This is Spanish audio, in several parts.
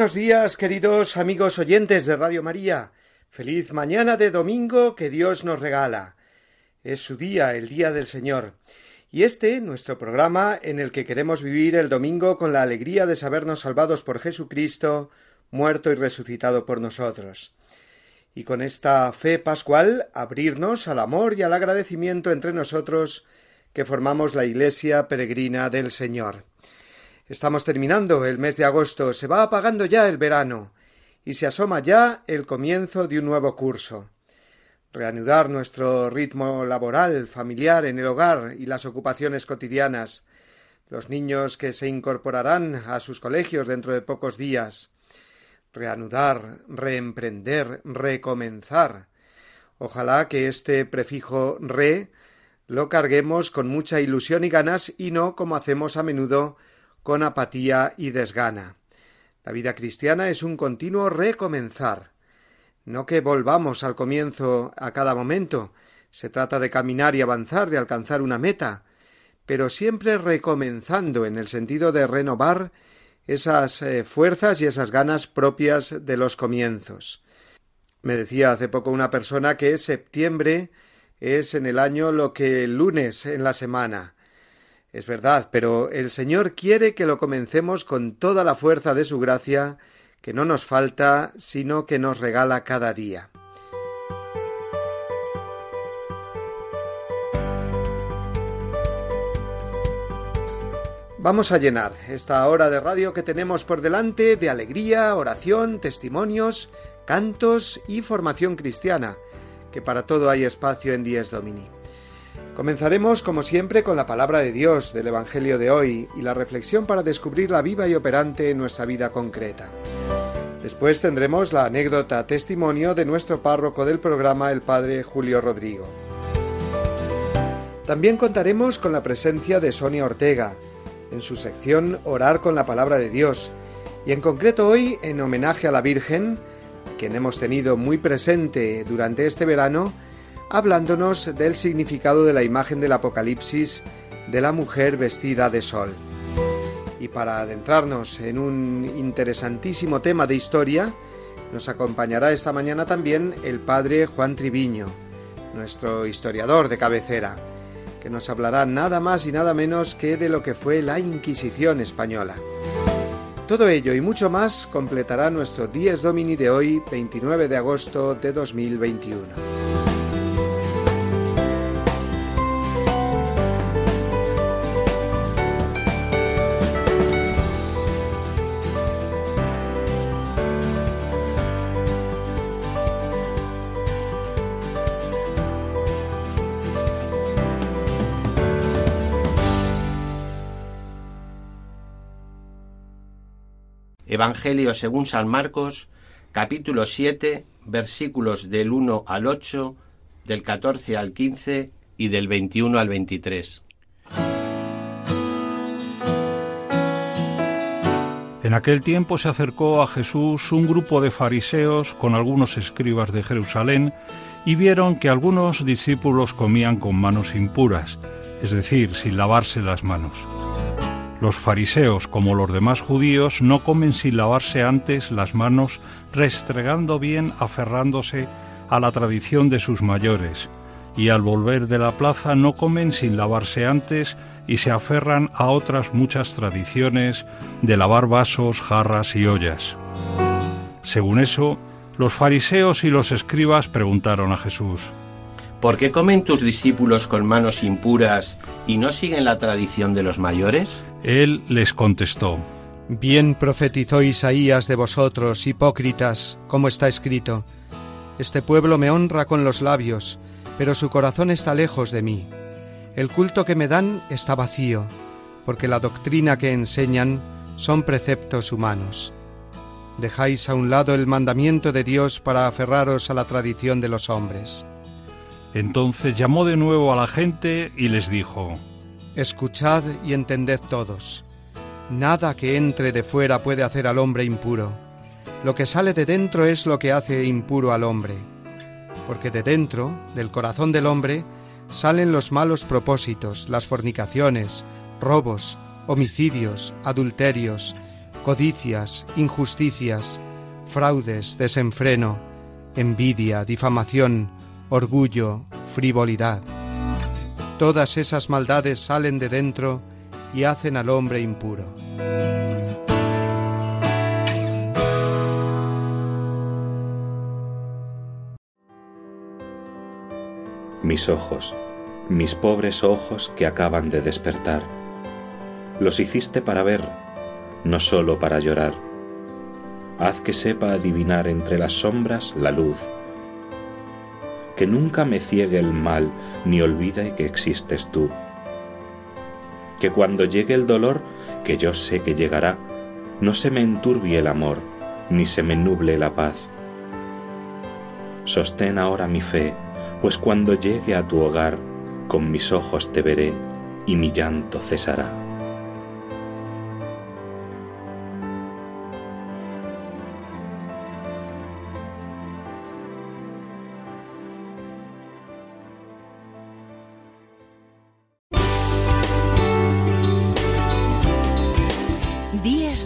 Buenos días, queridos amigos oyentes de Radio María. Feliz mañana de domingo que Dios nos regala. Es su día, el día del Señor. Y este, nuestro programa, en el que queremos vivir el domingo con la alegría de sabernos salvados por Jesucristo, muerto y resucitado por nosotros. Y con esta fe pascual, abrirnos al amor y al agradecimiento entre nosotros que formamos la Iglesia peregrina del Señor. Estamos terminando el mes de agosto, se va apagando ya el verano y se asoma ya el comienzo de un nuevo curso. Reanudar nuestro ritmo laboral, familiar, en el hogar y las ocupaciones cotidianas, los niños que se incorporarán a sus colegios dentro de pocos días. Reanudar, reemprender, recomenzar. Ojalá que este prefijo re lo carguemos con mucha ilusión y ganas y no como hacemos a menudo con apatía y desgana. La vida cristiana es un continuo recomenzar. No que volvamos al comienzo a cada momento, se trata de caminar y avanzar, de alcanzar una meta, pero siempre recomenzando en el sentido de renovar esas eh, fuerzas y esas ganas propias de los comienzos. Me decía hace poco una persona que septiembre es en el año lo que el lunes en la semana, es verdad, pero el Señor quiere que lo comencemos con toda la fuerza de su gracia, que no nos falta, sino que nos regala cada día. Vamos a llenar esta hora de radio que tenemos por delante de alegría, oración, testimonios, cantos y formación cristiana, que para todo hay espacio en Dies Domini. Comenzaremos, como siempre, con la palabra de Dios del Evangelio de hoy y la reflexión para descubrir la viva y operante en nuestra vida concreta. Después tendremos la anécdota testimonio de nuestro párroco del programa, el padre Julio Rodrigo. También contaremos con la presencia de Sonia Ortega, en su sección Orar con la palabra de Dios, y en concreto hoy, en homenaje a la Virgen, quien hemos tenido muy presente durante este verano, hablándonos del significado de la imagen del Apocalipsis de la mujer vestida de sol. Y para adentrarnos en un interesantísimo tema de historia, nos acompañará esta mañana también el padre Juan Triviño, nuestro historiador de cabecera, que nos hablará nada más y nada menos que de lo que fue la Inquisición española. Todo ello y mucho más completará nuestro Dies Domini de hoy, 29 de agosto de 2021. Evangelio según San Marcos, capítulo 7, versículos del 1 al 8, del 14 al 15 y del 21 al 23. En aquel tiempo se acercó a Jesús un grupo de fariseos con algunos escribas de Jerusalén y vieron que algunos discípulos comían con manos impuras, es decir, sin lavarse las manos. Los fariseos, como los demás judíos, no comen sin lavarse antes las manos, restregando bien, aferrándose a la tradición de sus mayores, y al volver de la plaza no comen sin lavarse antes y se aferran a otras muchas tradiciones de lavar vasos, jarras y ollas. Según eso, los fariseos y los escribas preguntaron a Jesús, ¿Por qué comen tus discípulos con manos impuras y no siguen la tradición de los mayores? Él les contestó, Bien profetizó Isaías de vosotros, hipócritas, como está escrito, Este pueblo me honra con los labios, pero su corazón está lejos de mí. El culto que me dan está vacío, porque la doctrina que enseñan son preceptos humanos. Dejáis a un lado el mandamiento de Dios para aferraros a la tradición de los hombres. Entonces llamó de nuevo a la gente y les dijo, Escuchad y entended todos. Nada que entre de fuera puede hacer al hombre impuro. Lo que sale de dentro es lo que hace impuro al hombre. Porque de dentro, del corazón del hombre, salen los malos propósitos, las fornicaciones, robos, homicidios, adulterios, codicias, injusticias, fraudes, desenfreno, envidia, difamación, orgullo, frivolidad. Todas esas maldades salen de dentro y hacen al hombre impuro. Mis ojos, mis pobres ojos que acaban de despertar, los hiciste para ver, no sólo para llorar. Haz que sepa adivinar entre las sombras la luz, que nunca me ciegue el mal ni olvide que existes tú. Que cuando llegue el dolor, que yo sé que llegará, no se me enturbie el amor, ni se me nuble la paz. Sostén ahora mi fe, pues cuando llegue a tu hogar, con mis ojos te veré y mi llanto cesará.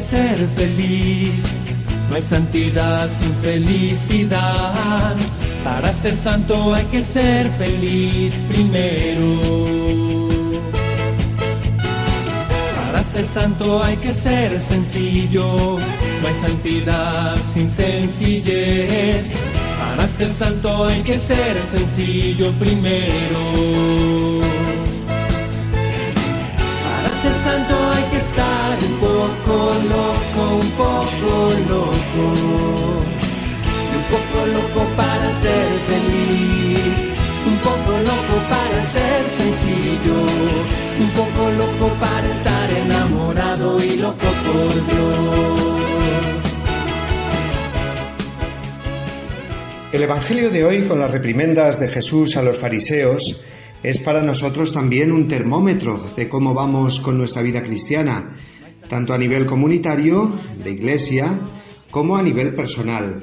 Ser feliz. No hay santidad sin felicidad. Para ser santo hay que ser feliz primero. Para ser santo hay que ser sencillo. No hay santidad sin sencillez. Para ser santo hay que ser sencillo primero. Loco, un poco loco. Un poco loco para ser feliz. Un poco loco para ser sencillo. Un poco loco para estar enamorado y loco por Dios. El Evangelio de hoy, con las reprimendas de Jesús a los fariseos, es para nosotros también un termómetro de cómo vamos con nuestra vida cristiana, tanto a nivel comunitario, de iglesia, como a nivel personal.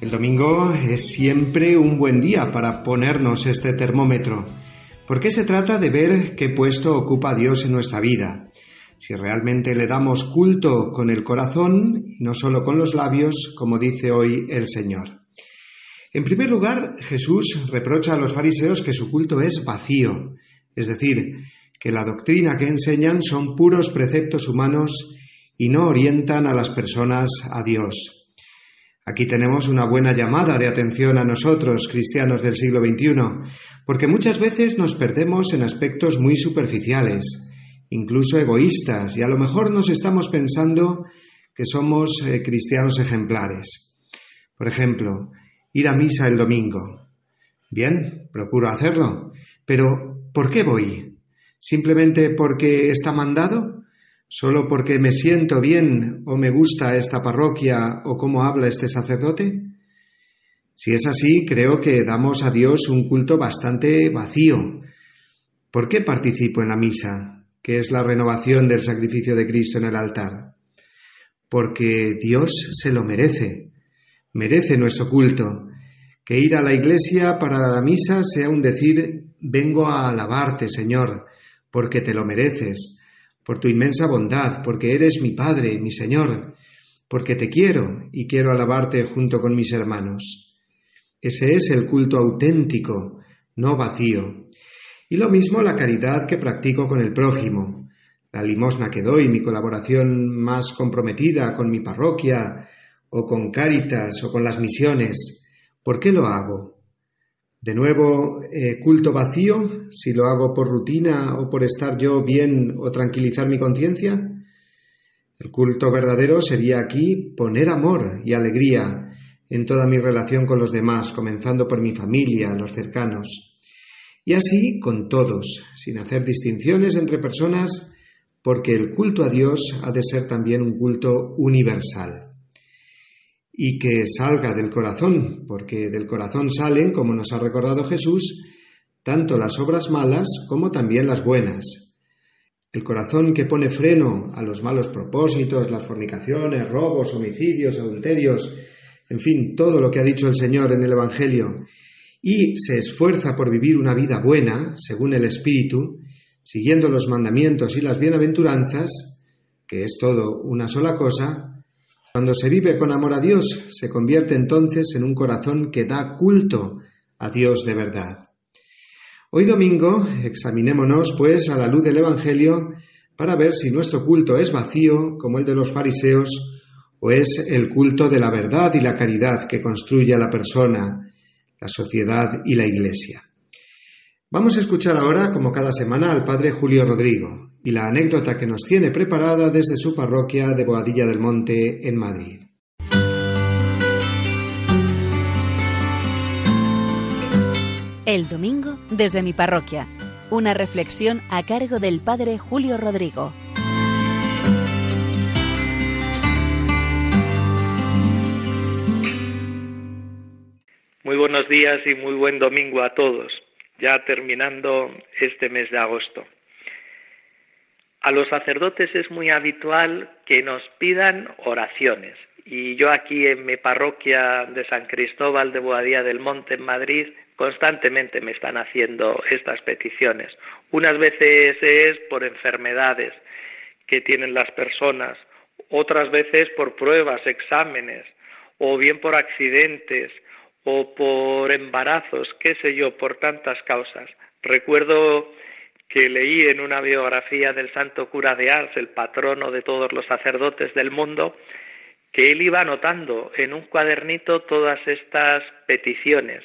El domingo es siempre un buen día para ponernos este termómetro, porque se trata de ver qué puesto ocupa Dios en nuestra vida, si realmente le damos culto con el corazón y no solo con los labios, como dice hoy el Señor. En primer lugar, Jesús reprocha a los fariseos que su culto es vacío, es decir, que la doctrina que enseñan son puros preceptos humanos y no orientan a las personas a Dios. Aquí tenemos una buena llamada de atención a nosotros, cristianos del siglo XXI, porque muchas veces nos perdemos en aspectos muy superficiales, incluso egoístas, y a lo mejor nos estamos pensando que somos eh, cristianos ejemplares. Por ejemplo, ir a misa el domingo. Bien, procuro hacerlo, pero ¿por qué voy? ¿Simplemente porque está mandado? ¿Solo porque me siento bien o me gusta esta parroquia o cómo habla este sacerdote? Si es así, creo que damos a Dios un culto bastante vacío. ¿Por qué participo en la misa, que es la renovación del sacrificio de Cristo en el altar? Porque Dios se lo merece merece nuestro culto. Que ir a la iglesia para la misa sea un decir, vengo a alabarte, Señor, porque te lo mereces, por tu inmensa bondad, porque eres mi Padre, mi Señor, porque te quiero y quiero alabarte junto con mis hermanos. Ese es el culto auténtico, no vacío. Y lo mismo la caridad que practico con el prójimo, la limosna que doy, mi colaboración más comprometida con mi parroquia, o con Cáritas, o con las misiones. ¿Por qué lo hago? De nuevo, eh, culto vacío, si lo hago por rutina o por estar yo bien o tranquilizar mi conciencia. El culto verdadero sería aquí poner amor y alegría en toda mi relación con los demás, comenzando por mi familia, los cercanos. Y así con todos, sin hacer distinciones entre personas, porque el culto a Dios ha de ser también un culto universal. Y que salga del corazón, porque del corazón salen, como nos ha recordado Jesús, tanto las obras malas como también las buenas. El corazón que pone freno a los malos propósitos, las fornicaciones, robos, homicidios, adulterios, en fin, todo lo que ha dicho el Señor en el Evangelio, y se esfuerza por vivir una vida buena, según el Espíritu, siguiendo los mandamientos y las bienaventuranzas, que es todo una sola cosa, cuando se vive con amor a Dios, se convierte entonces en un corazón que da culto a Dios de verdad. Hoy domingo examinémonos, pues, a la luz del Evangelio para ver si nuestro culto es vacío, como el de los fariseos, o es el culto de la verdad y la caridad que construye a la persona, la sociedad y la Iglesia. Vamos a escuchar ahora, como cada semana, al Padre Julio Rodrigo y la anécdota que nos tiene preparada desde su parroquia de Boadilla del Monte, en Madrid. El domingo desde mi parroquia. Una reflexión a cargo del Padre Julio Rodrigo. Muy buenos días y muy buen domingo a todos, ya terminando este mes de agosto. A los sacerdotes es muy habitual que nos pidan oraciones y yo aquí en mi parroquia de San Cristóbal de Boadía del Monte en Madrid constantemente me están haciendo estas peticiones. Unas veces es por enfermedades que tienen las personas, otras veces por pruebas, exámenes, o bien por accidentes, o por embarazos, qué sé yo, por tantas causas. Recuerdo que leí en una biografía del santo cura de Ars, el patrono de todos los sacerdotes del mundo, que él iba anotando en un cuadernito todas estas peticiones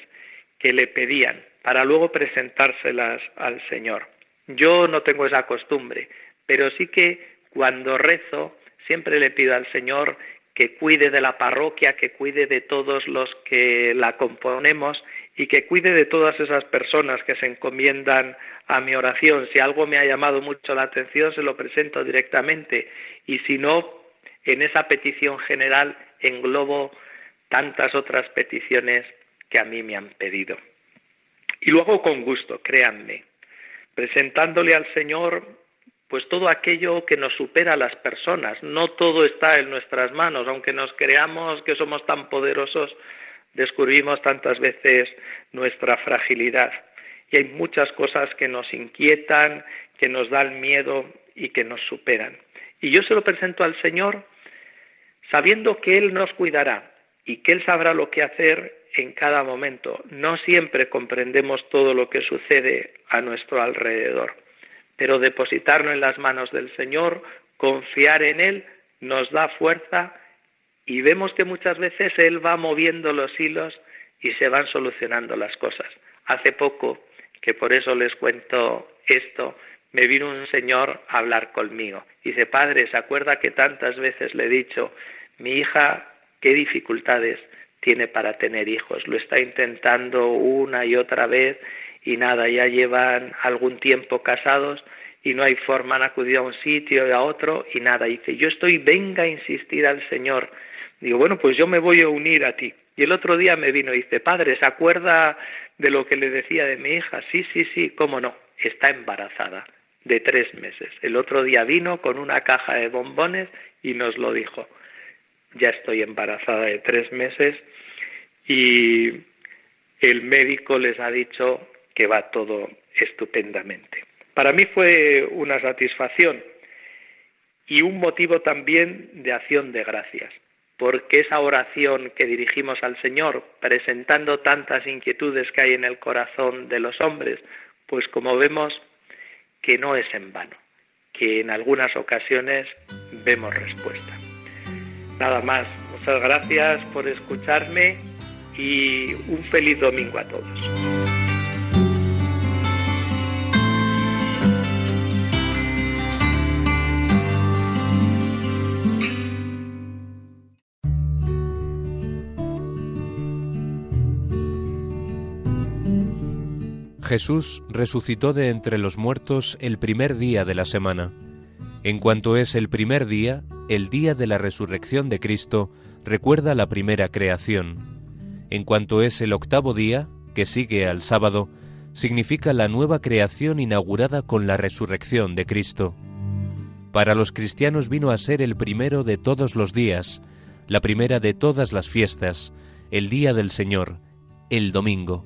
que le pedían para luego presentárselas al Señor. Yo no tengo esa costumbre, pero sí que cuando rezo siempre le pido al Señor que cuide de la parroquia, que cuide de todos los que la componemos y que cuide de todas esas personas que se encomiendan a mi oración. Si algo me ha llamado mucho la atención, se lo presento directamente y si no, en esa petición general englobo tantas otras peticiones que a mí me han pedido. Y luego con gusto, créanme, presentándole al Señor pues todo aquello que nos supera a las personas. No todo está en nuestras manos, aunque nos creamos que somos tan poderosos, descubrimos tantas veces nuestra fragilidad. Y hay muchas cosas que nos inquietan, que nos dan miedo y que nos superan. Y yo se lo presento al Señor sabiendo que Él nos cuidará y que Él sabrá lo que hacer en cada momento. No siempre comprendemos todo lo que sucede a nuestro alrededor pero depositarlo en las manos del Señor, confiar en Él, nos da fuerza y vemos que muchas veces Él va moviendo los hilos y se van solucionando las cosas. Hace poco, que por eso les cuento esto, me vino un señor a hablar conmigo. Dice, padre, ¿se acuerda que tantas veces le he dicho, mi hija, qué dificultades tiene para tener hijos? Lo está intentando una y otra vez y nada, ya llevan algún tiempo casados y no hay forma, han acudido a un sitio y a otro y nada. dice, yo estoy, venga a insistir al Señor. Digo, bueno, pues yo me voy a unir a ti. Y el otro día me vino y dice, padre, ¿se acuerda de lo que le decía de mi hija? Sí, sí, sí, cómo no, está embarazada de tres meses. El otro día vino con una caja de bombones y nos lo dijo. Ya estoy embarazada de tres meses y el médico les ha dicho que va todo estupendamente. Para mí fue una satisfacción y un motivo también de acción de gracias, porque esa oración que dirigimos al Señor, presentando tantas inquietudes que hay en el corazón de los hombres, pues como vemos que no es en vano, que en algunas ocasiones vemos respuesta. Nada más, muchas gracias por escucharme y un feliz domingo a todos. Jesús resucitó de entre los muertos el primer día de la semana. En cuanto es el primer día, el día de la resurrección de Cristo recuerda la primera creación. En cuanto es el octavo día, que sigue al sábado, significa la nueva creación inaugurada con la resurrección de Cristo. Para los cristianos vino a ser el primero de todos los días, la primera de todas las fiestas, el día del Señor, el domingo.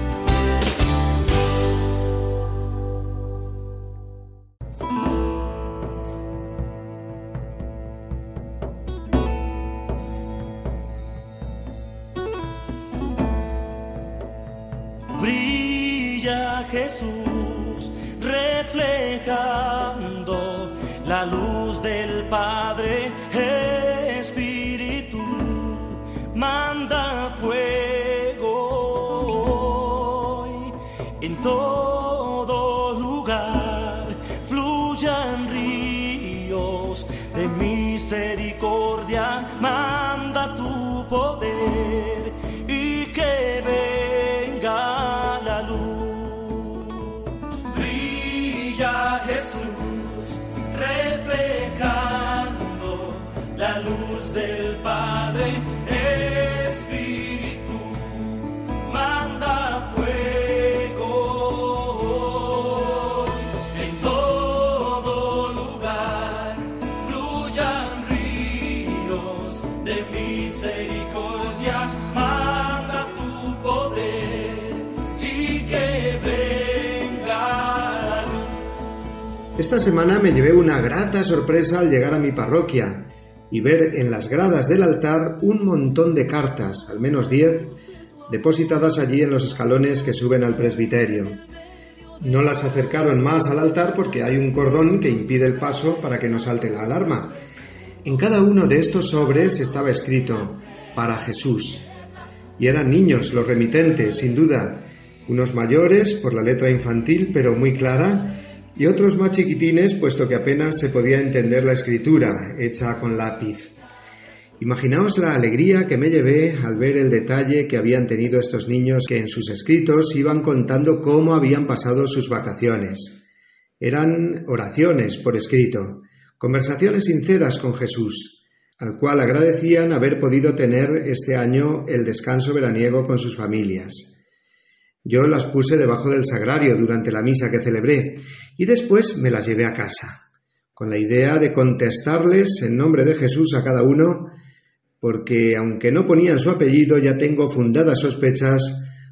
Esta semana me llevé una grata sorpresa al llegar a mi parroquia y ver en las gradas del altar un montón de cartas, al menos diez, depositadas allí en los escalones que suben al presbiterio. No las acercaron más al altar porque hay un cordón que impide el paso para que no salte la alarma. En cada uno de estos sobres estaba escrito para Jesús. Y eran niños los remitentes, sin duda, unos mayores por la letra infantil pero muy clara y otros más chiquitines puesto que apenas se podía entender la escritura hecha con lápiz. Imaginaos la alegría que me llevé al ver el detalle que habían tenido estos niños que en sus escritos iban contando cómo habían pasado sus vacaciones. Eran oraciones por escrito, conversaciones sinceras con Jesús, al cual agradecían haber podido tener este año el descanso veraniego con sus familias. Yo las puse debajo del sagrario durante la misa que celebré y después me las llevé a casa, con la idea de contestarles en nombre de Jesús a cada uno, porque aunque no ponían su apellido, ya tengo fundadas sospechas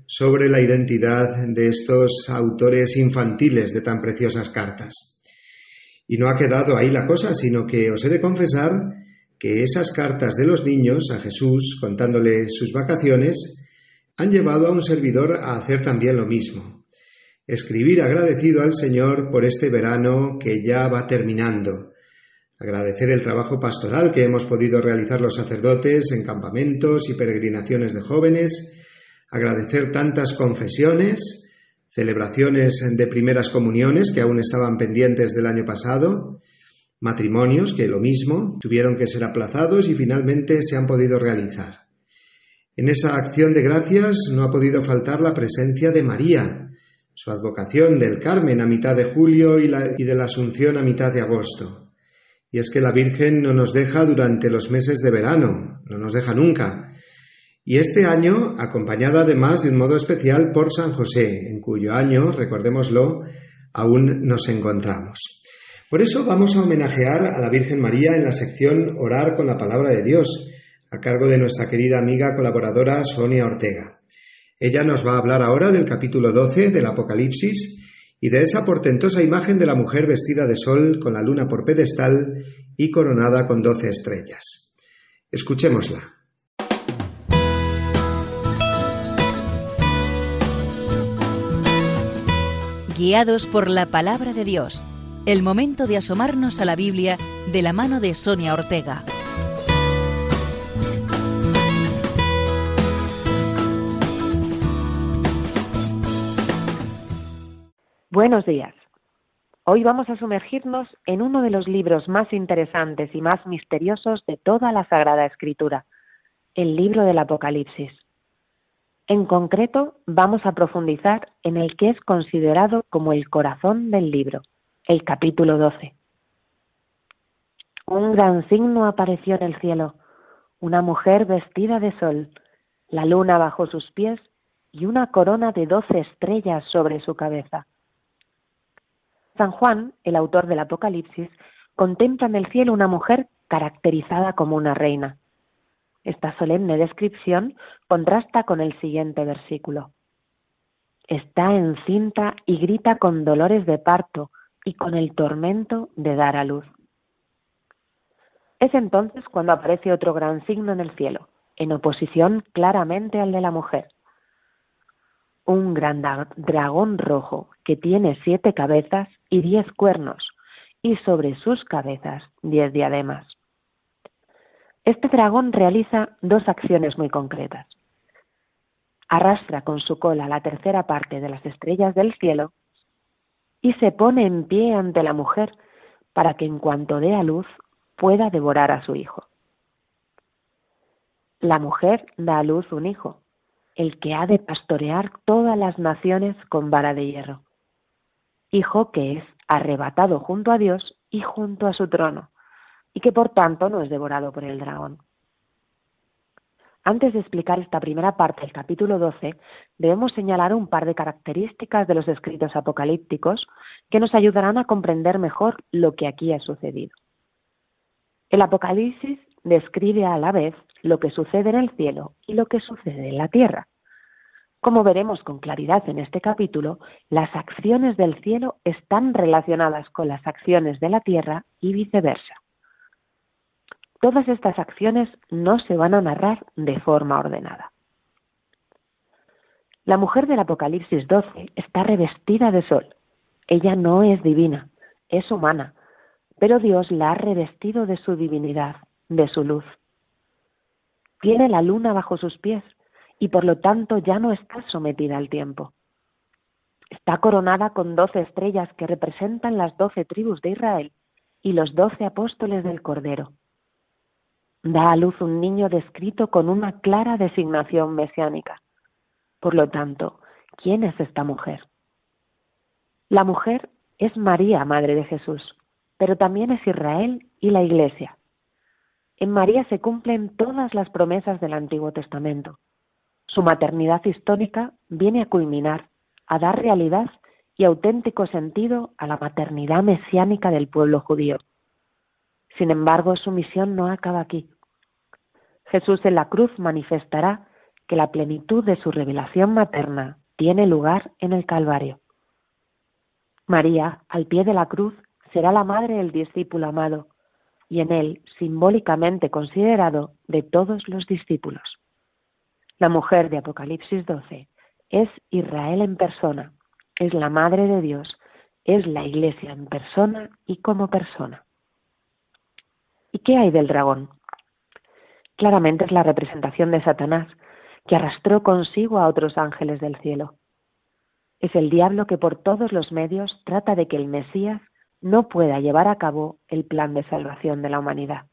sobre la identidad de estos autores infantiles de tan preciosas cartas. Y no ha quedado ahí la cosa, sino que os he de confesar que esas cartas de los niños a Jesús contándole sus vacaciones han llevado a un servidor a hacer también lo mismo. Escribir agradecido al Señor por este verano que ya va terminando. Agradecer el trabajo pastoral que hemos podido realizar los sacerdotes en campamentos y peregrinaciones de jóvenes. Agradecer tantas confesiones, celebraciones de primeras comuniones que aún estaban pendientes del año pasado, matrimonios que lo mismo tuvieron que ser aplazados y finalmente se han podido realizar. En esa acción de gracias no ha podido faltar la presencia de María, su advocación del Carmen a mitad de julio y, y de la Asunción a mitad de agosto. Y es que la Virgen no nos deja durante los meses de verano, no nos deja nunca. Y este año, acompañada además de un modo especial por San José, en cuyo año, recordémoslo, aún nos encontramos. Por eso vamos a homenajear a la Virgen María en la sección Orar con la Palabra de Dios, a cargo de nuestra querida amiga colaboradora Sonia Ortega. Ella nos va a hablar ahora del capítulo 12 del Apocalipsis y de esa portentosa imagen de la mujer vestida de sol con la luna por pedestal y coronada con doce estrellas. Escuchémosla. Guiados por la palabra de Dios, el momento de asomarnos a la Biblia de la mano de Sonia Ortega. Buenos días. Hoy vamos a sumergirnos en uno de los libros más interesantes y más misteriosos de toda la Sagrada Escritura, el libro del Apocalipsis. En concreto, vamos a profundizar en el que es considerado como el corazón del libro, el capítulo 12. Un gran signo apareció en el cielo, una mujer vestida de sol, la luna bajo sus pies y una corona de doce estrellas sobre su cabeza. San Juan, el autor del Apocalipsis, contempla en el cielo una mujer caracterizada como una reina. Esta solemne descripción contrasta con el siguiente versículo. Está encinta y grita con dolores de parto y con el tormento de dar a luz. Es entonces cuando aparece otro gran signo en el cielo, en oposición claramente al de la mujer un gran dragón rojo que tiene siete cabezas y diez cuernos, y sobre sus cabezas diez diademas. Este dragón realiza dos acciones muy concretas. Arrastra con su cola la tercera parte de las estrellas del cielo y se pone en pie ante la mujer para que en cuanto dé a luz pueda devorar a su hijo. La mujer da a luz un hijo, el que ha de pastorear todas las naciones con vara de hierro. Hijo que es arrebatado junto a Dios y junto a su trono, y que por tanto no es devorado por el dragón. Antes de explicar esta primera parte del capítulo 12, debemos señalar un par de características de los escritos apocalípticos que nos ayudarán a comprender mejor lo que aquí ha sucedido. El Apocalipsis describe a la vez lo que sucede en el cielo y lo que sucede en la tierra. Como veremos con claridad en este capítulo, las acciones del cielo están relacionadas con las acciones de la tierra y viceversa. Todas estas acciones no se van a narrar de forma ordenada. La mujer del Apocalipsis 12 está revestida de sol. Ella no es divina, es humana, pero Dios la ha revestido de su divinidad, de su luz. Tiene la luna bajo sus pies y por lo tanto ya no está sometida al tiempo. Está coronada con doce estrellas que representan las doce tribus de Israel y los doce apóstoles del Cordero. Da a luz un niño descrito con una clara designación mesiánica. Por lo tanto, ¿quién es esta mujer? La mujer es María, Madre de Jesús, pero también es Israel y la Iglesia. En María se cumplen todas las promesas del Antiguo Testamento. Su maternidad histórica viene a culminar, a dar realidad y auténtico sentido a la maternidad mesiánica del pueblo judío. Sin embargo, su misión no acaba aquí. Jesús en la cruz manifestará que la plenitud de su revelación materna tiene lugar en el Calvario. María, al pie de la cruz, será la madre del discípulo amado, y en él simbólicamente considerado de todos los discípulos. La mujer de Apocalipsis 12 es Israel en persona, es la Madre de Dios, es la Iglesia en persona y como persona. ¿Y qué hay del dragón? Claramente es la representación de Satanás, que arrastró consigo a otros ángeles del cielo. Es el diablo que por todos los medios trata de que el Mesías no pueda llevar a cabo el plan de salvación de la humanidad.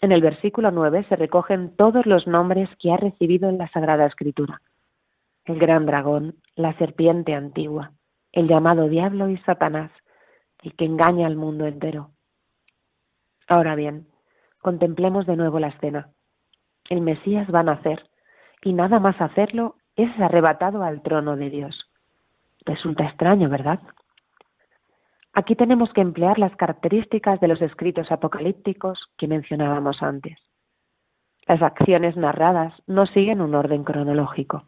En el versículo 9 se recogen todos los nombres que ha recibido en la Sagrada Escritura. El gran dragón, la serpiente antigua, el llamado diablo y Satanás, el que engaña al mundo entero. Ahora bien, contemplemos de nuevo la escena. El Mesías va a nacer, y nada más hacerlo es arrebatado al trono de Dios. Resulta extraño, ¿verdad? Aquí tenemos que emplear las características de los escritos apocalípticos que mencionábamos antes. Las acciones narradas no siguen un orden cronológico.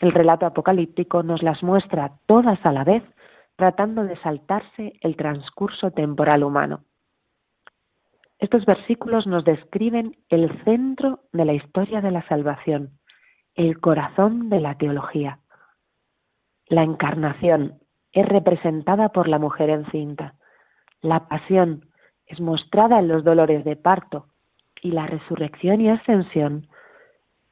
El relato apocalíptico nos las muestra todas a la vez, tratando de saltarse el transcurso temporal humano. Estos versículos nos describen el centro de la historia de la salvación, el corazón de la teología. La encarnación es representada por la mujer encinta. La pasión es mostrada en los dolores de parto y la resurrección y ascensión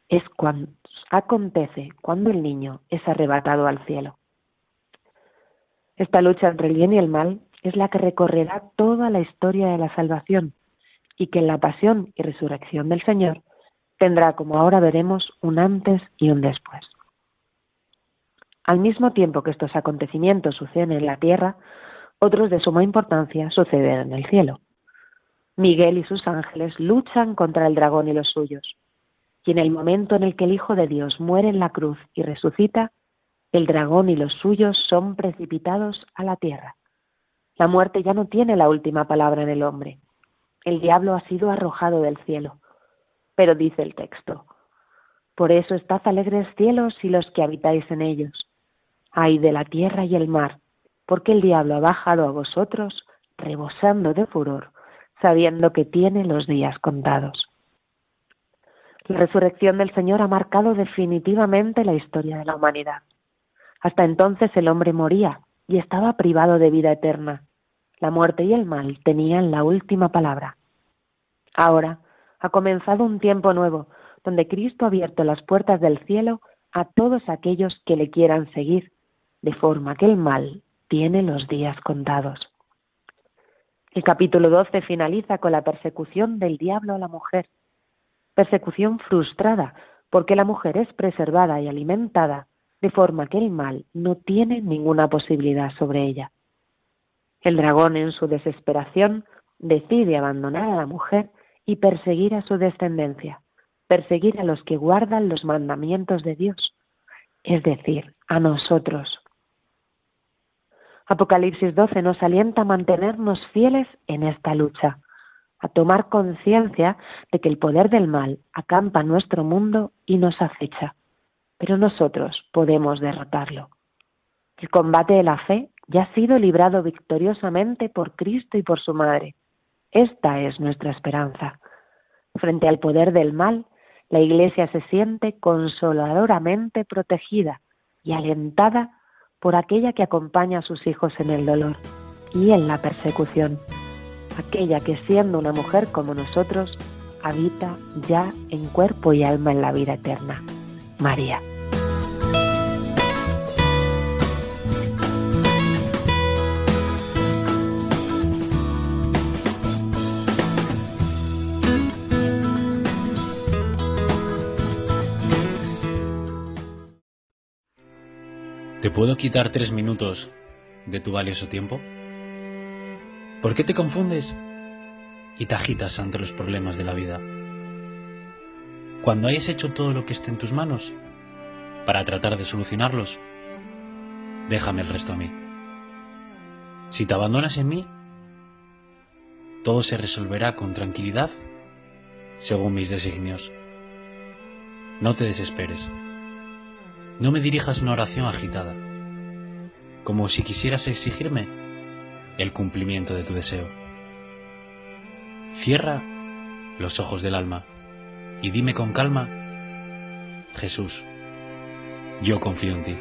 es cuando acontece cuando el niño es arrebatado al cielo. Esta lucha entre el bien y el mal es la que recorrerá toda la historia de la salvación y que la pasión y resurrección del Señor tendrá, como ahora veremos, un antes y un después. Al mismo tiempo que estos acontecimientos suceden en la tierra, otros de suma importancia suceden en el cielo. Miguel y sus ángeles luchan contra el dragón y los suyos. Y en el momento en el que el Hijo de Dios muere en la cruz y resucita, el dragón y los suyos son precipitados a la tierra. La muerte ya no tiene la última palabra en el hombre. El diablo ha sido arrojado del cielo. Pero dice el texto, por eso estad alegres cielos y los que habitáis en ellos. Ay de la tierra y el mar, porque el diablo ha bajado a vosotros, rebosando de furor, sabiendo que tiene los días contados. La resurrección del Señor ha marcado definitivamente la historia de la humanidad. Hasta entonces el hombre moría y estaba privado de vida eterna. La muerte y el mal tenían la última palabra. Ahora ha comenzado un tiempo nuevo, donde Cristo ha abierto las puertas del cielo a todos aquellos que le quieran seguir, de forma que el mal tiene los días contados. El capítulo 12 finaliza con la persecución del diablo a la mujer, persecución frustrada, porque la mujer es preservada y alimentada de forma que el mal no tiene ninguna posibilidad sobre ella. El dragón en su desesperación decide abandonar a la mujer y perseguir a su descendencia, perseguir a los que guardan los mandamientos de Dios, es decir, a nosotros. Apocalipsis 12 nos alienta a mantenernos fieles en esta lucha, a tomar conciencia de que el poder del mal acampa nuestro mundo y nos acecha, pero nosotros podemos derrotarlo. El combate de la fe ya ha sido librado victoriosamente por Cristo y por su Madre. Esta es nuestra esperanza. Frente al poder del mal, la Iglesia se siente consoladoramente protegida y alentada por aquella que acompaña a sus hijos en el dolor y en la persecución, aquella que siendo una mujer como nosotros, habita ya en cuerpo y alma en la vida eterna. María. ¿Te puedo quitar tres minutos de tu valioso tiempo? ¿Por qué te confundes y te agitas ante los problemas de la vida? Cuando hayas hecho todo lo que esté en tus manos para tratar de solucionarlos, déjame el resto a mí. Si te abandonas en mí, todo se resolverá con tranquilidad según mis designios. No te desesperes. No me dirijas una oración agitada, como si quisieras exigirme el cumplimiento de tu deseo. Cierra los ojos del alma y dime con calma, Jesús, yo confío en ti.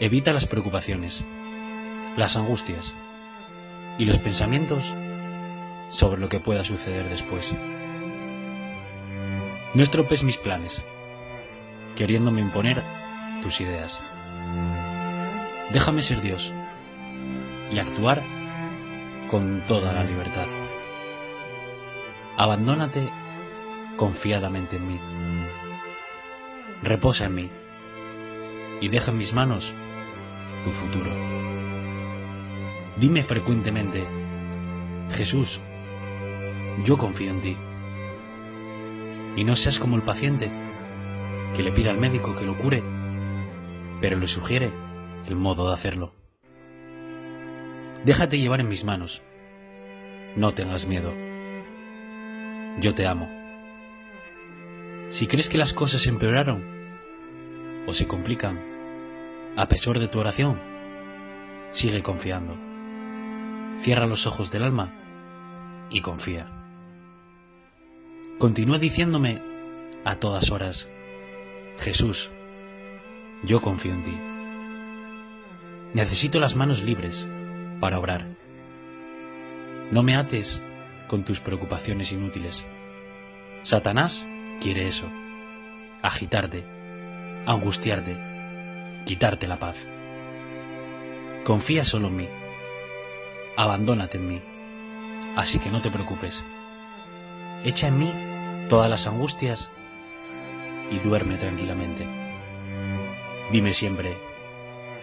Evita las preocupaciones, las angustias y los pensamientos sobre lo que pueda suceder después. No estropees mis planes queriéndome imponer tus ideas. Déjame ser Dios y actuar con toda la libertad. Abandónate confiadamente en mí. Reposa en mí y deja en mis manos tu futuro. Dime frecuentemente, Jesús, yo confío en ti. Y no seas como el paciente, que le pide al médico que lo cure, pero le sugiere el modo de hacerlo. Déjate llevar en mis manos. No tengas miedo. Yo te amo. Si crees que las cosas empeoraron o se complican, a pesar de tu oración, sigue confiando. Cierra los ojos del alma y confía. Continúa diciéndome a todas horas, Jesús, yo confío en ti. Necesito las manos libres para obrar. No me ates con tus preocupaciones inútiles. Satanás quiere eso, agitarte, angustiarte, quitarte la paz. Confía solo en mí, abandónate en mí, así que no te preocupes. Echa en mí todas las angustias y duerme tranquilamente. Dime siempre,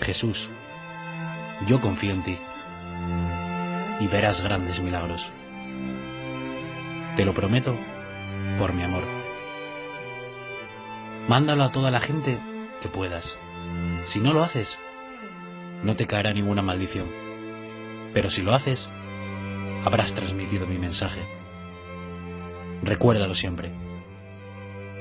Jesús, yo confío en ti y verás grandes milagros. Te lo prometo por mi amor. Mándalo a toda la gente que puedas. Si no lo haces, no te caerá ninguna maldición. Pero si lo haces, habrás transmitido mi mensaje. Recuérdalo siempre.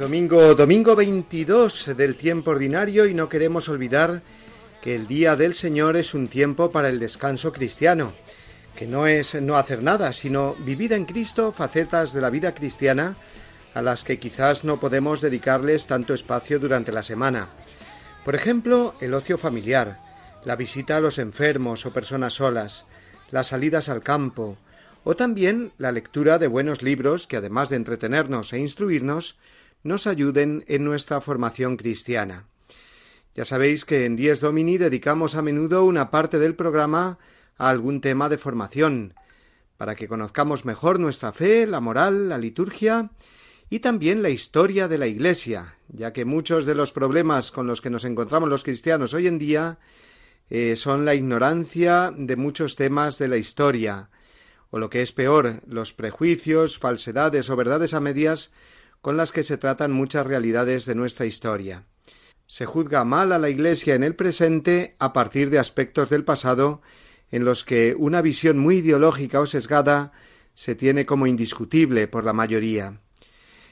Domingo, domingo 22 del tiempo ordinario y no queremos olvidar que el día del Señor es un tiempo para el descanso cristiano, que no es no hacer nada, sino vivir en Cristo facetas de la vida cristiana a las que quizás no podemos dedicarles tanto espacio durante la semana. Por ejemplo, el ocio familiar, la visita a los enfermos o personas solas, las salidas al campo, o también la lectura de buenos libros que además de entretenernos e instruirnos, nos ayuden en nuestra formación cristiana. Ya sabéis que en Dies Domini dedicamos a menudo una parte del programa a algún tema de formación, para que conozcamos mejor nuestra fe, la moral, la liturgia y también la historia de la Iglesia, ya que muchos de los problemas con los que nos encontramos los cristianos hoy en día eh, son la ignorancia de muchos temas de la historia, o lo que es peor, los prejuicios, falsedades o verdades a medias con las que se tratan muchas realidades de nuestra historia. Se juzga mal a la Iglesia en el presente a partir de aspectos del pasado en los que una visión muy ideológica o sesgada se tiene como indiscutible por la mayoría.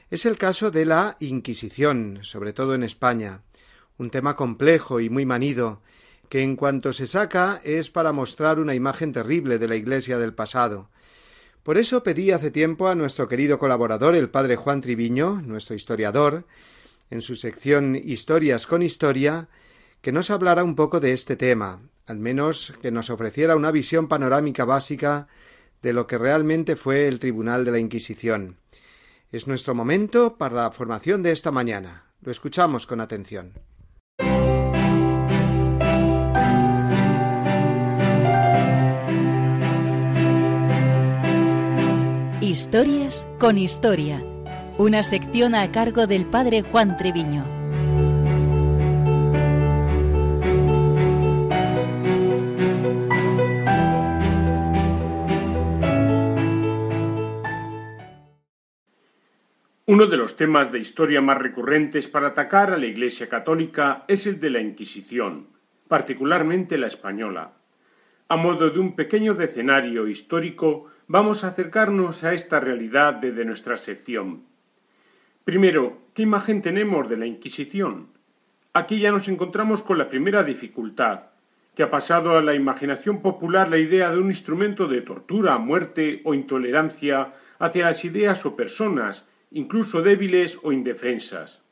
Es el caso de la Inquisición, sobre todo en España, un tema complejo y muy manido, que en cuanto se saca es para mostrar una imagen terrible de la Iglesia del pasado. Por eso pedí hace tiempo a nuestro querido colaborador, el padre Juan Triviño, nuestro historiador, en su sección Historias con Historia, que nos hablara un poco de este tema, al menos que nos ofreciera una visión panorámica básica de lo que realmente fue el Tribunal de la Inquisición. Es nuestro momento para la formación de esta mañana. Lo escuchamos con atención. Historias con Historia. Una sección a cargo del padre Juan Treviño. Uno de los temas de historia más recurrentes para atacar a la Iglesia católica es el de la Inquisición, particularmente la española. A modo de un pequeño decenario histórico, vamos a acercarnos a esta realidad desde nuestra sección. Primero, ¿qué imagen tenemos de la Inquisición? Aquí ya nos encontramos con la primera dificultad, que ha pasado a la imaginación popular la idea de un instrumento de tortura, muerte o intolerancia hacia las ideas o personas, incluso débiles o indefensas.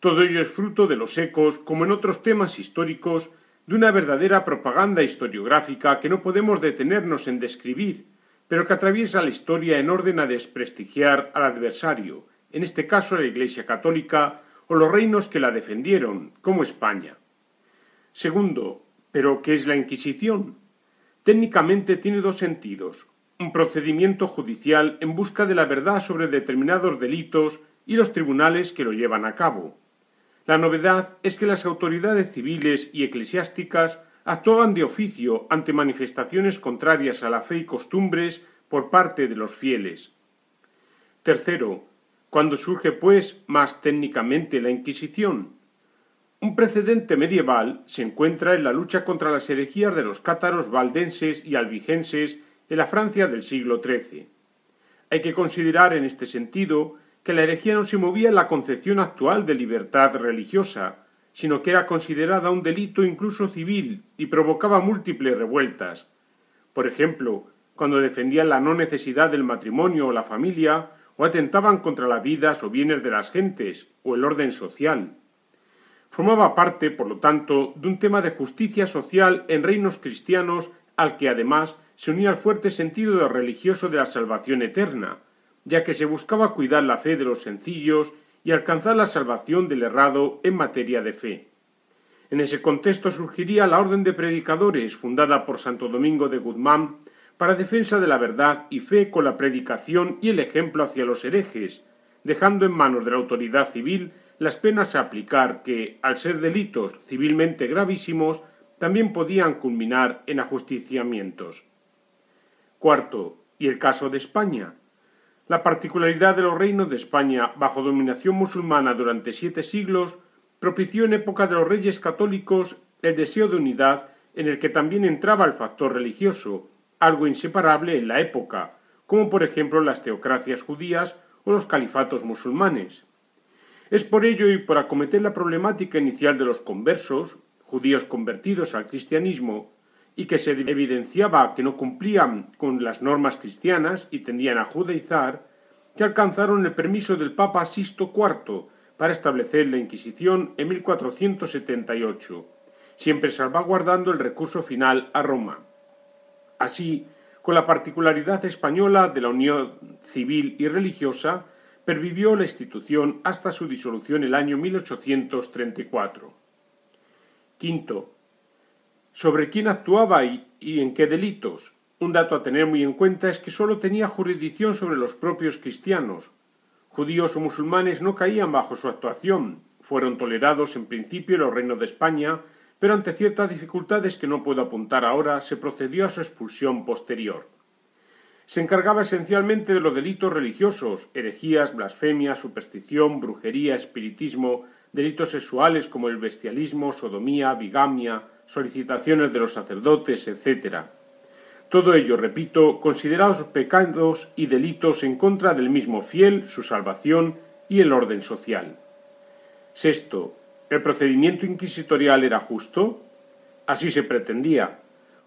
Todo ello es fruto de los ecos, como en otros temas históricos, de una verdadera propaganda historiográfica que no podemos detenernos en describir, pero que atraviesa la historia en orden a desprestigiar al adversario, en este caso la Iglesia católica o los reinos que la defendieron, como España. Segundo, ¿pero qué es la Inquisición? Técnicamente tiene dos sentidos, un procedimiento judicial en busca de la verdad sobre determinados delitos y los tribunales que lo llevan a cabo. La novedad es que las autoridades civiles y eclesiásticas actuaban de oficio ante manifestaciones contrarias a la fe y costumbres por parte de los fieles. Tercero, cuando surge, pues, más técnicamente la Inquisición. Un precedente medieval se encuentra en la lucha contra las herejías de los cátaros valdenses y albigenses en la Francia del siglo XIII. Hay que considerar en este sentido que la herejía no se movía en la concepción actual de libertad religiosa, sino que era considerada un delito incluso civil y provocaba múltiples revueltas. Por ejemplo, cuando defendían la no necesidad del matrimonio o la familia, o atentaban contra las vidas o bienes de las gentes, o el orden social. Formaba parte, por lo tanto, de un tema de justicia social en reinos cristianos al que además se unía el fuerte sentido religioso de la salvación eterna, ya que se buscaba cuidar la fe de los sencillos y alcanzar la salvación del errado en materia de fe. En ese contexto surgiría la Orden de Predicadores, fundada por Santo Domingo de Guzmán, para defensa de la verdad y fe con la predicación y el ejemplo hacia los herejes, dejando en manos de la autoridad civil las penas a aplicar que, al ser delitos civilmente gravísimos, también podían culminar en ajusticiamientos. Cuarto, y el caso de España. La particularidad de los reinos de España bajo dominación musulmana durante siete siglos propició en época de los reyes católicos el deseo de unidad en el que también entraba el factor religioso, algo inseparable en la época, como por ejemplo las teocracias judías o los califatos musulmanes. Es por ello y por acometer la problemática inicial de los conversos, judíos convertidos al cristianismo, y que se evidenciaba que no cumplían con las normas cristianas y tendían a judaizar, que alcanzaron el permiso del Papa Sisto IV para establecer la Inquisición en 1478, siempre salvaguardando el recurso final a Roma. Así, con la particularidad española de la unión civil y religiosa, pervivió la institución hasta su disolución el año 1834. Quinto, sobre quién actuaba y, en qué delitos. Un dato a tener muy en cuenta es que sólo tenía jurisdicción sobre los propios cristianos. Judíos o musulmanes no caían bajo su actuación. Fueron tolerados en principio en los reinos de España, pero ante ciertas dificultades que no puedo apuntar ahora, se procedió a su expulsión posterior. Se encargaba esencialmente de los delitos religiosos, herejías, blasfemia, superstición, brujería, espiritismo, delitos sexuales como el bestialismo, sodomía, bigamia, solicitaciones de los sacerdotes, etc. Todo ello, repito, considerados pecados y delitos en contra del mismo fiel, su salvación y el orden social. Sexto, ¿el procedimiento inquisitorial era justo? Así se pretendía.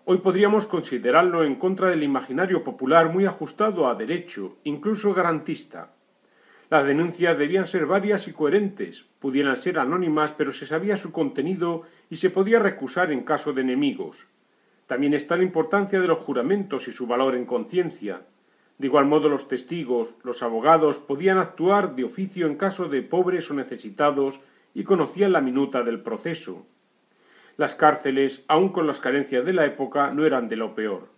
Hoy podríamos considerarlo en contra del imaginario popular muy ajustado a derecho, incluso garantista. Las denuncias debían ser varias y coherentes, pudieran ser anónimas, pero se sabía su contenido y se podía recusar en caso de enemigos. También está la importancia de los juramentos y su valor en conciencia. De igual modo los testigos, los abogados podían actuar de oficio en caso de pobres o necesitados y conocían la minuta del proceso. Las cárceles, aun con las carencias de la época, no eran de lo peor.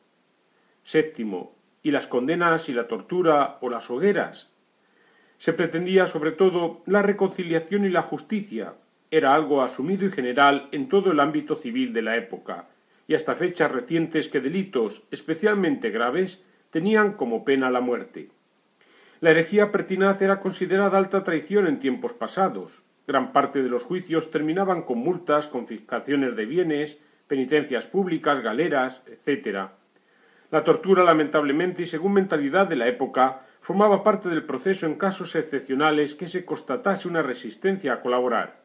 Séptimo, ¿y las condenas y la tortura o las hogueras? Se pretendía sobre todo la reconciliación y la justicia. Era algo asumido y general en todo el ámbito civil de la época, y hasta fechas recientes que delitos, especialmente graves, tenían como pena la muerte. La herejía pertinaz era considerada alta traición en tiempos pasados. Gran parte de los juicios terminaban con multas, confiscaciones de bienes, penitencias públicas, galeras, etc. La tortura, lamentablemente, y según mentalidad de la época, formaba parte del proceso en casos excepcionales que se constatase una resistencia a colaborar.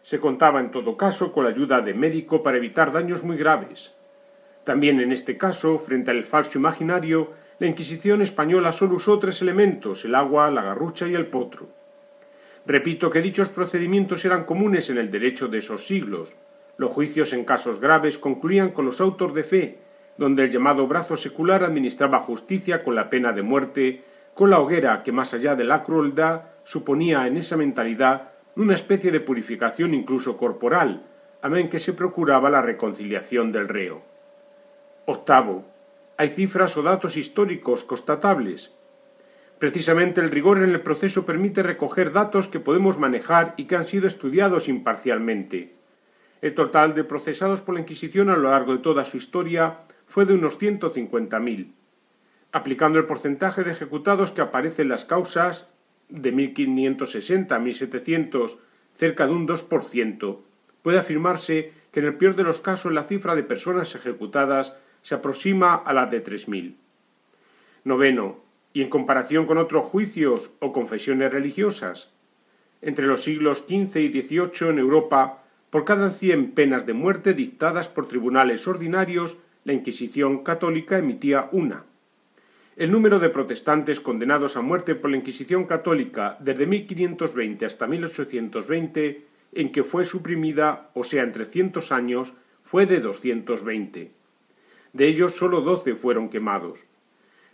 Se contaba en todo caso con la ayuda de médico para evitar daños muy graves. También en este caso, frente al falso imaginario, la Inquisición española solo usó tres elementos el agua, la garrucha y el potro. Repito que dichos procedimientos eran comunes en el derecho de esos siglos. Los juicios en casos graves concluían con los autos de fe, donde el llamado brazo secular administraba justicia con la pena de muerte, con la hoguera que más allá de la crueldad suponía en esa mentalidad una especie de purificación incluso corporal, amén que se procuraba la reconciliación del reo. Octavo. Hay cifras o datos históricos constatables. Precisamente el rigor en el proceso permite recoger datos que podemos manejar y que han sido estudiados imparcialmente. El total de procesados por la Inquisición a lo largo de toda su historia fue de unos 150.000. Aplicando el porcentaje de ejecutados que aparece en las causas de 1560 a 1700, cerca de un 2%, puede afirmarse que en el peor de los casos la cifra de personas ejecutadas se aproxima a la de 3.000. Noveno, y en comparación con otros juicios o confesiones religiosas. Entre los siglos XV y XVIII en Europa, por cada cien penas de muerte dictadas por tribunales ordinarios, la Inquisición católica emitía una. El número de protestantes condenados a muerte por la Inquisición católica desde 1520 hasta 1820, en que fue suprimida, o sea, en 300 años, fue de 220. De ellos solo 12 fueron quemados.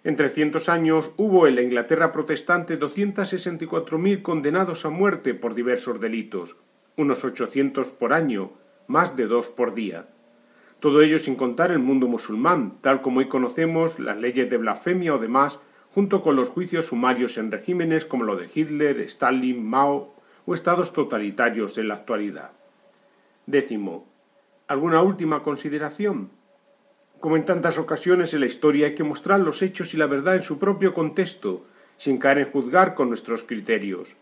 En 300 años hubo en la Inglaterra protestante 264.000 condenados a muerte por diversos delitos, unos 800 por año, más de dos por día. Todo ello sin contar el mundo musulmán, tal como hoy conocemos las leyes de blasfemia o demás, junto con los juicios sumarios en regímenes como lo de Hitler, Stalin, Mao o estados totalitarios en la actualidad. Décimo. ¿Alguna última consideración? Como en tantas ocasiones en la historia hay que mostrar los hechos y la verdad en su propio contexto, sin caer en juzgar con nuestros criterios.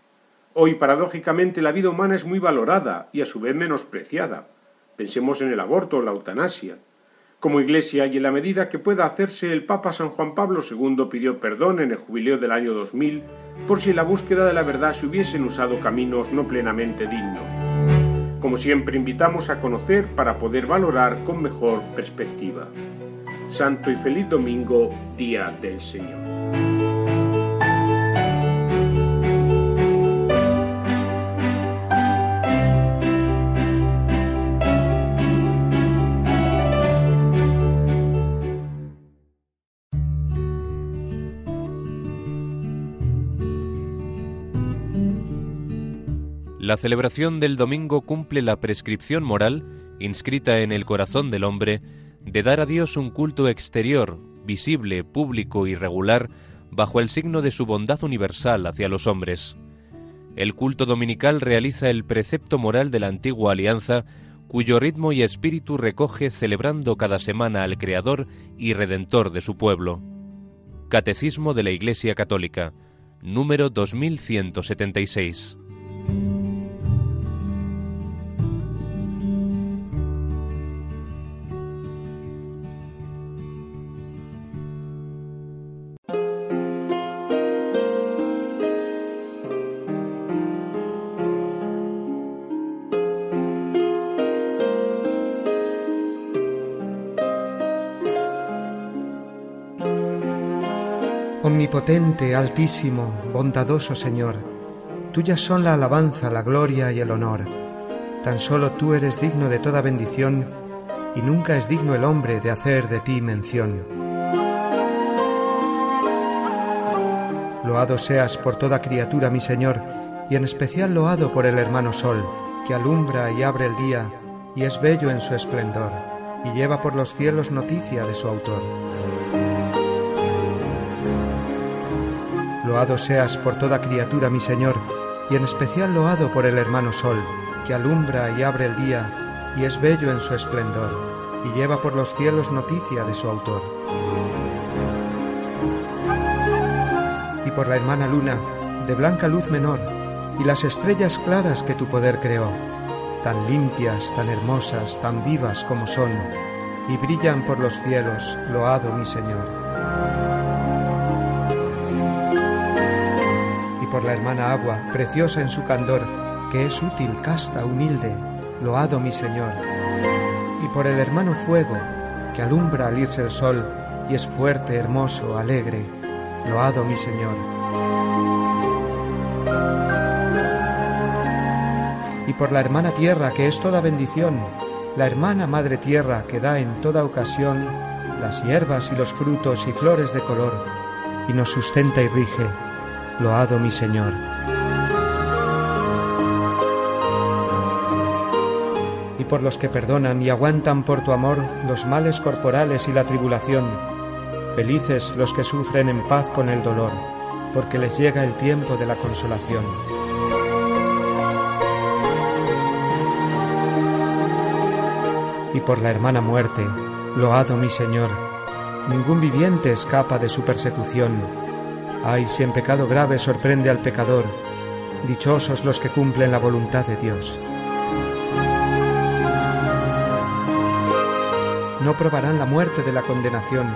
Hoy, paradójicamente, la vida humana es muy valorada y a su vez menospreciada. Pensemos en el aborto la eutanasia. Como Iglesia y en la medida que pueda hacerse, el Papa San Juan Pablo II pidió perdón en el jubileo del año 2000 por si en la búsqueda de la verdad se hubiesen usado caminos no plenamente dignos. Como siempre, invitamos a conocer para poder valorar con mejor perspectiva. Santo y feliz domingo, Día del Señor. La celebración del domingo cumple la prescripción moral, inscrita en el corazón del hombre, de dar a Dios un culto exterior, visible, público y regular, bajo el signo de su bondad universal hacia los hombres. El culto dominical realiza el precepto moral de la antigua alianza, cuyo ritmo y espíritu recoge celebrando cada semana al Creador y Redentor de su pueblo. Catecismo de la Iglesia Católica, número 2176. Omnipotente, altísimo, bondadoso Señor, tuyas son la alabanza, la gloria y el honor. Tan solo tú eres digno de toda bendición, y nunca es digno el hombre de hacer de ti mención. Loado seas por toda criatura, mi Señor, y en especial loado por el hermano Sol, que alumbra y abre el día, y es bello en su esplendor, y lleva por los cielos noticia de su autor. Loado seas por toda criatura, mi Señor, y en especial loado por el hermano Sol, que alumbra y abre el día, y es bello en su esplendor, y lleva por los cielos noticia de su autor. Y por la hermana Luna, de blanca luz menor, y las estrellas claras que tu poder creó, tan limpias, tan hermosas, tan vivas como son, y brillan por los cielos, loado mi Señor. Por la hermana agua, preciosa en su candor, que es útil, casta, humilde, loado mi Señor. Y por el hermano fuego, que alumbra al irse el sol, y es fuerte, hermoso, alegre, loado mi Señor. y por la hermana tierra, que es toda bendición, la hermana madre tierra, que da en toda ocasión las hierbas y los frutos y flores de color, y nos sustenta y rige, loado mi Señor. Y por los que perdonan y aguantan por tu amor los males corporales y la tribulación, felices los que sufren en paz con el dolor, porque les llega el tiempo de la consolación. y por la hermana muerte, loado mi Señor. Ningún viviente escapa de su persecución. Ay, si en pecado grave sorprende al pecador, dichosos los que cumplen la voluntad de Dios. No probarán la muerte de la condenación.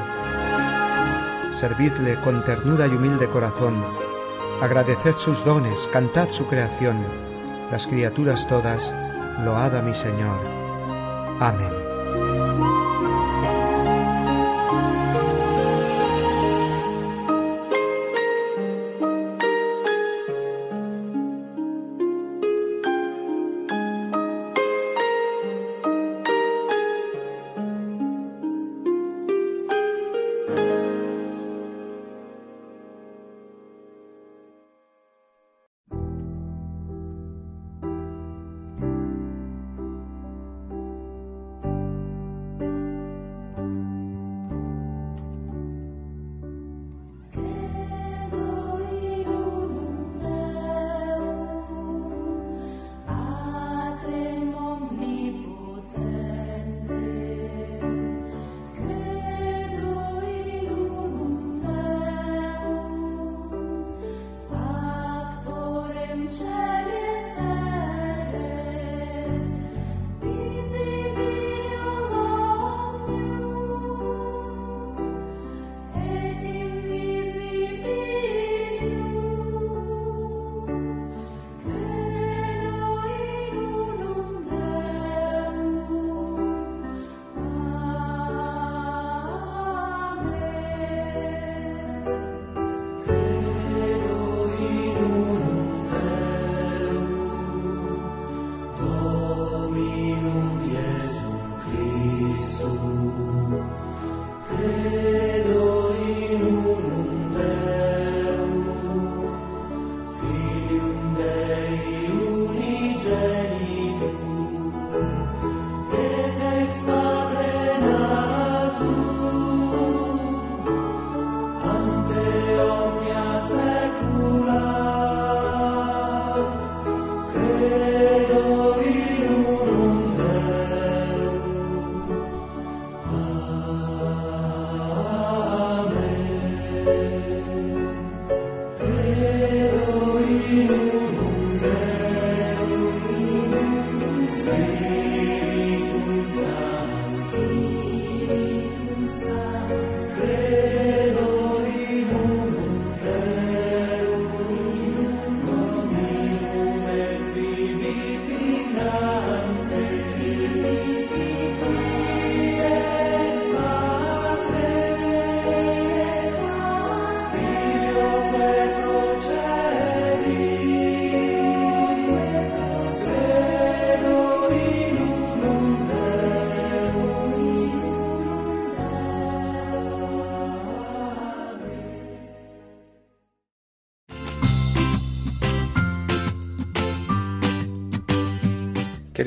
Servidle con ternura y humilde corazón. Agradeced sus dones, cantad su creación. Las criaturas todas, load a mi Señor. Amén.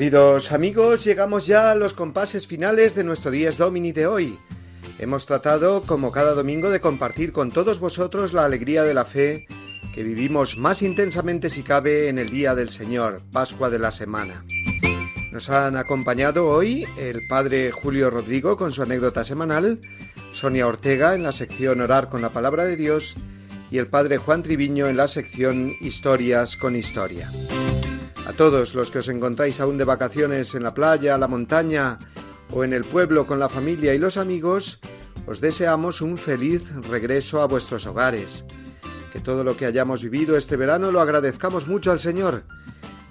Queridos amigos, llegamos ya a los compases finales de nuestro Días Domini de hoy. Hemos tratado, como cada domingo, de compartir con todos vosotros la alegría de la fe que vivimos más intensamente si cabe en el Día del Señor, Pascua de la Semana. Nos han acompañado hoy el Padre Julio Rodrigo con su anécdota semanal, Sonia Ortega en la sección Orar con la Palabra de Dios y el Padre Juan Triviño en la sección Historias con Historia. A todos los que os encontráis aún de vacaciones en la playa, la montaña o en el pueblo con la familia y los amigos, os deseamos un feliz regreso a vuestros hogares. Que todo lo que hayamos vivido este verano lo agradezcamos mucho al Señor,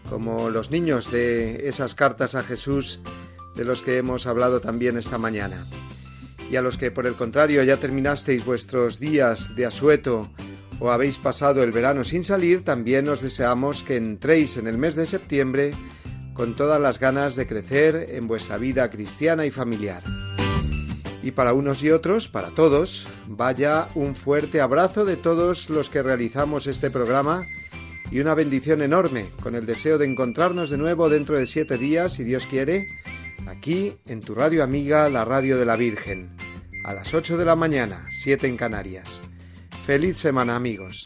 como los niños de esas cartas a Jesús de los que hemos hablado también esta mañana. Y a los que por el contrario ya terminasteis vuestros días de asueto o habéis pasado el verano sin salir, también os deseamos que entréis en el mes de septiembre con todas las ganas de crecer en vuestra vida cristiana y familiar. Y para unos y otros, para todos, vaya un fuerte abrazo de todos los que realizamos este programa y una bendición enorme, con el deseo de encontrarnos de nuevo dentro de siete días, si Dios quiere, aquí en tu radio amiga, la radio de la Virgen, a las 8 de la mañana, 7 en Canarias. Feliz semana amigos.